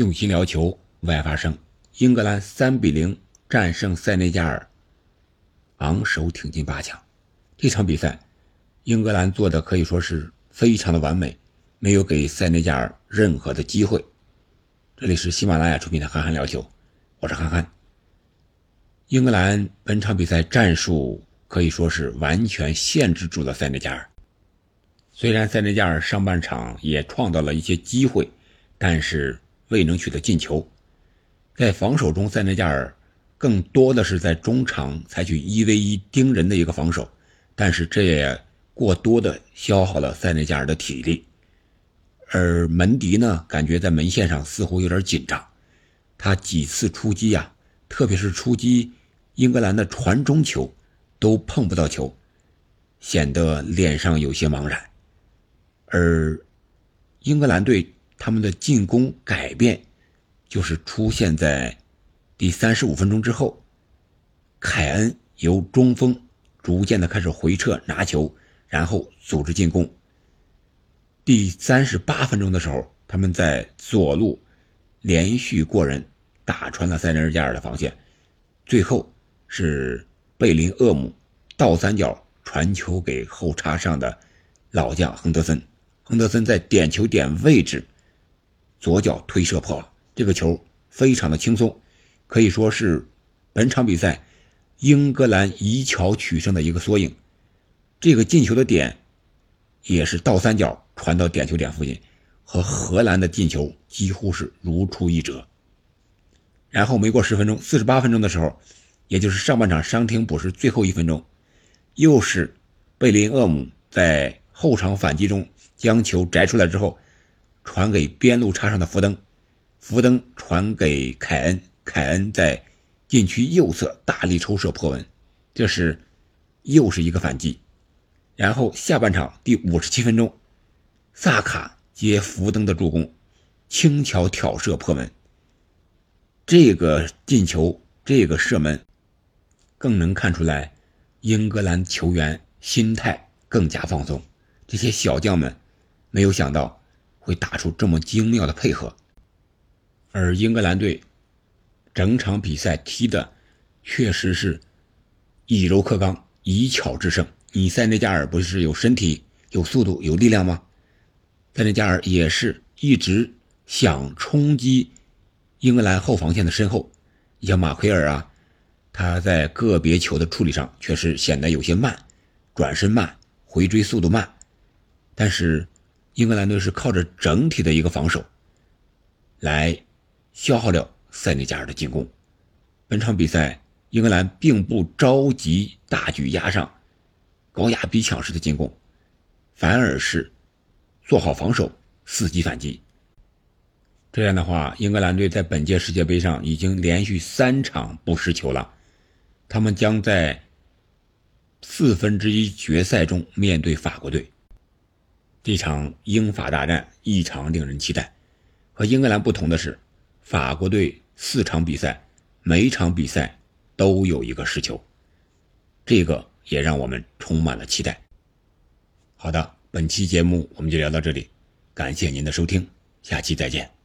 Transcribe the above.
用心聊球，外发生。英格兰三比零战胜塞内加尔，昂首挺进八强。这场比赛，英格兰做的可以说是非常的完美，没有给塞内加尔任何的机会。这里是喜马拉雅出品的《憨憨聊球》，我是憨憨。英格兰本场比赛战术可以说是完全限制住了塞内加尔。虽然塞内加尔上半场也创造了一些机会，但是未能取得进球。在防守中，塞内加尔更多的是在中场采取一 v 一盯人的一个防守，但是这也过多的消耗了塞内加尔的体力。而门迪呢，感觉在门线上似乎有点紧张，他几次出击呀，特别是出击英格兰的传中球，都碰不到球，显得脸上有些茫然。而英格兰队他们的进攻改变，就是出现在第三十五分钟之后，凯恩由中锋逐渐的开始回撤拿球，然后组织进攻。第三十八分钟的时候，他们在左路连续过人，打穿了塞内加尔的防线，最后是贝林厄姆倒三角传球给后插上的老将亨德森。亨德森在点球点位置左脚推射破了，这个球非常的轻松，可以说是本场比赛英格兰以巧取胜的一个缩影。这个进球的点也是倒三角传到点球点附近，和荷兰的进球几乎是如出一辙。然后没过十分钟，四十八分钟的时候，也就是上半场伤停补时最后一分钟，又是贝林厄姆在后场反击中。将球摘出来之后，传给边路插上的福登，福登传给凯恩，凯恩在禁区右侧大力抽射破门，这是又是一个反击。然后下半场第五十七分钟，萨卡接福登的助攻，轻巧挑射破门。这个进球，这个射门，更能看出来英格兰球员心态更加放松，这些小将们。没有想到会打出这么精妙的配合，而英格兰队整场比赛踢的确实是以柔克刚、以巧制胜。你塞内加尔不是有身体、有速度、有力量吗？塞内加尔也是一直想冲击英格兰后防线的身后。你像马奎尔啊，他在个别球的处理上确实显得有些慢，转身慢，回追速度慢，但是。英格兰队是靠着整体的一个防守，来消耗掉塞内加尔的进攻。本场比赛，英格兰并不着急大举压上，高压逼抢式的进攻，反而是做好防守，伺机反击。这样的话，英格兰队在本届世界杯上已经连续三场不失球了。他们将在四分之一决赛中面对法国队。这场英法大战异常令人期待。和英格兰不同的是，法国队四场比赛，每场比赛都有一个失球，这个也让我们充满了期待。好的，本期节目我们就聊到这里，感谢您的收听，下期再见。